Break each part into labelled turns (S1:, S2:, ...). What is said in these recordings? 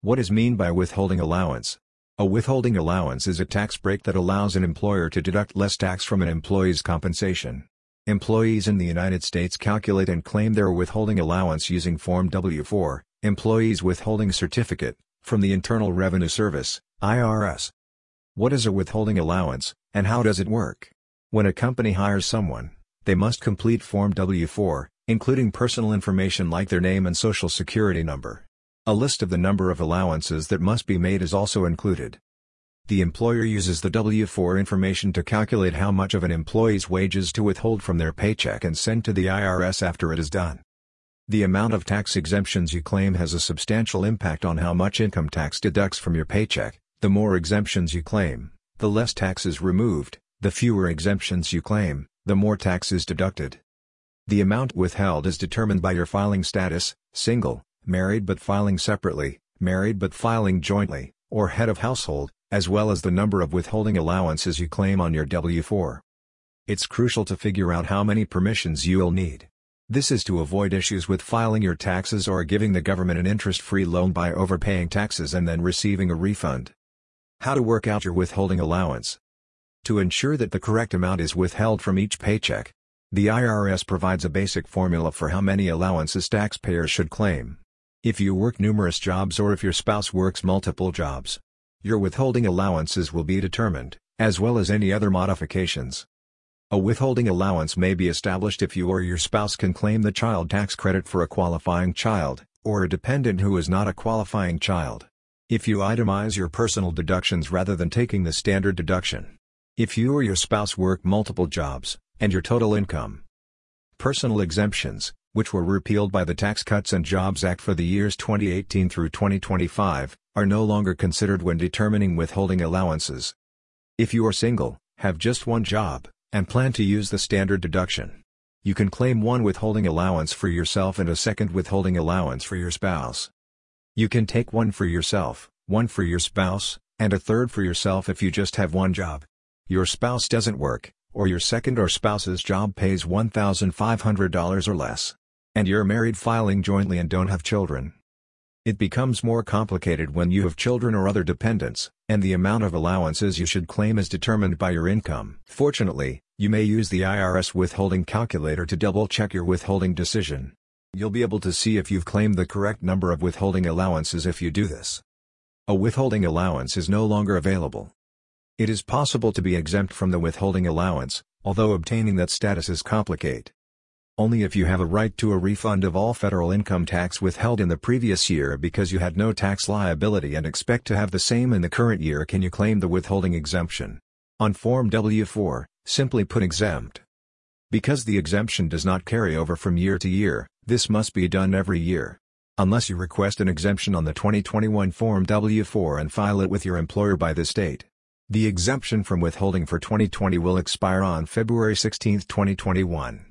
S1: What is mean by withholding allowance? A withholding allowance is a tax break that allows an employer to deduct less tax from an employee's compensation. Employees in the United States calculate and claim their withholding allowance using Form W-4, Employees Withholding Certificate, from the Internal Revenue Service, IRS. What is a withholding allowance, and how does it work? When a company hires someone, they must complete Form W-4, including personal information like their name and social security number. A list of the number of allowances that must be made is also included. The employer uses the W-4 information to calculate how much of an employee's wages to withhold from their paycheck and send to the IRS after it is done. The amount of tax exemptions you claim has a substantial impact on how much income tax deducts from your paycheck. The more exemptions you claim, the less tax is removed, the fewer exemptions you claim, the more tax is deducted. The amount withheld is determined by your filing status, single, married but filing separately, married but filing jointly, or head of household, as well as the number of withholding allowances you claim on your W-4. It's crucial to figure out how many permissions you'll need. This is to avoid issues with filing your taxes or giving the government an interest-free loan by overpaying taxes and then receiving a refund. How to work out your withholding allowance. To ensure that the correct amount is withheld from each paycheck, the IRS provides a basic formula for how many allowances taxpayers should claim. If you work numerous jobs or if your spouse works multiple jobs, your withholding allowances will be determined, as well as any other modifications. A withholding allowance may be established if you or your spouse can claim the child tax credit for a qualifying child, or a dependent who is not a qualifying child. If you itemize your personal deductions rather than taking the standard deduction. If you or your spouse work multiple jobs, and your total income. Personal exemptions, which were repealed by the Tax Cuts and Jobs Act for the years 2018 through 2025, are no longer considered when determining withholding allowances. If you are single, have just one job, and plan to use the standard deduction, you can claim one withholding allowance for yourself and a second withholding allowance for your spouse. You can take one for yourself, one for your spouse, and a third for yourself if you just have one job. Your spouse doesn't work, or your second or spouse's job pays $1,500 or less. And you're married filing jointly and don't have children. It becomes more complicated when you have children or other dependents, and the amount of allowances you should claim is determined by your income. Fortunately, you may use the IRS withholding calculator to double-check your withholding decision. You'll be able to see if you've claimed the correct number of withholding allowances if you do this. A withholding allowance is no longer available. It is possible to be exempt from the withholding allowance, although obtaining that status is complicated. Only if you have a right to a refund of all federal income tax withheld in the previous year because you had no tax liability and expect to have the same in the current year can you claim the withholding exemption. On Form W-4, simply put exempt. Because the exemption does not carry over from year to year, this must be done every year. Unless you request an exemption on the 2021 Form W-4 and file it with your employer by this date. The exemption from withholding for 2020 will expire on February 16, 2021.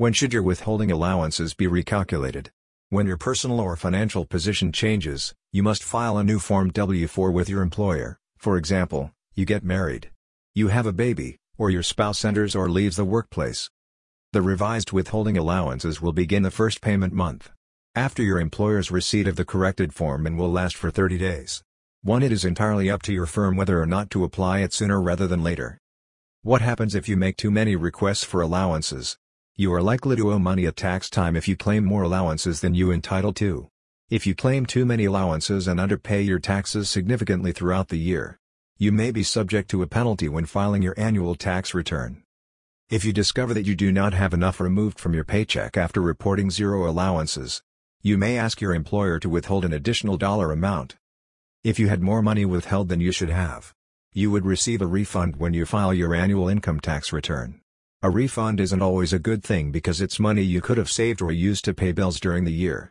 S1: When should your withholding allowances be recalculated? When your personal or financial position changes, you must file a new Form W-4 with your employer, for example, you get married. You have a baby, or your spouse enters or leaves the workplace. The revised withholding allowances will begin the first payment month. After your employer's receipt of the corrected form and will last for 30 days. 1. It is entirely up to your firm whether or not to apply it sooner rather than later. What happens if you make too many requests for allowances? You are likely to owe money at tax time if you claim more allowances than you entitled to. If you claim too many allowances and underpay your taxes significantly throughout the year, you may be subject to a penalty when filing your annual tax return. If you discover that you do not have enough removed from your paycheck after reporting zero allowances, you may ask your employer to withhold an additional dollar amount. If you had more money withheld than you should have, you would receive a refund when you file your annual income tax return. A refund isn't always a good thing because it's money you could have saved or used to pay bills during the year.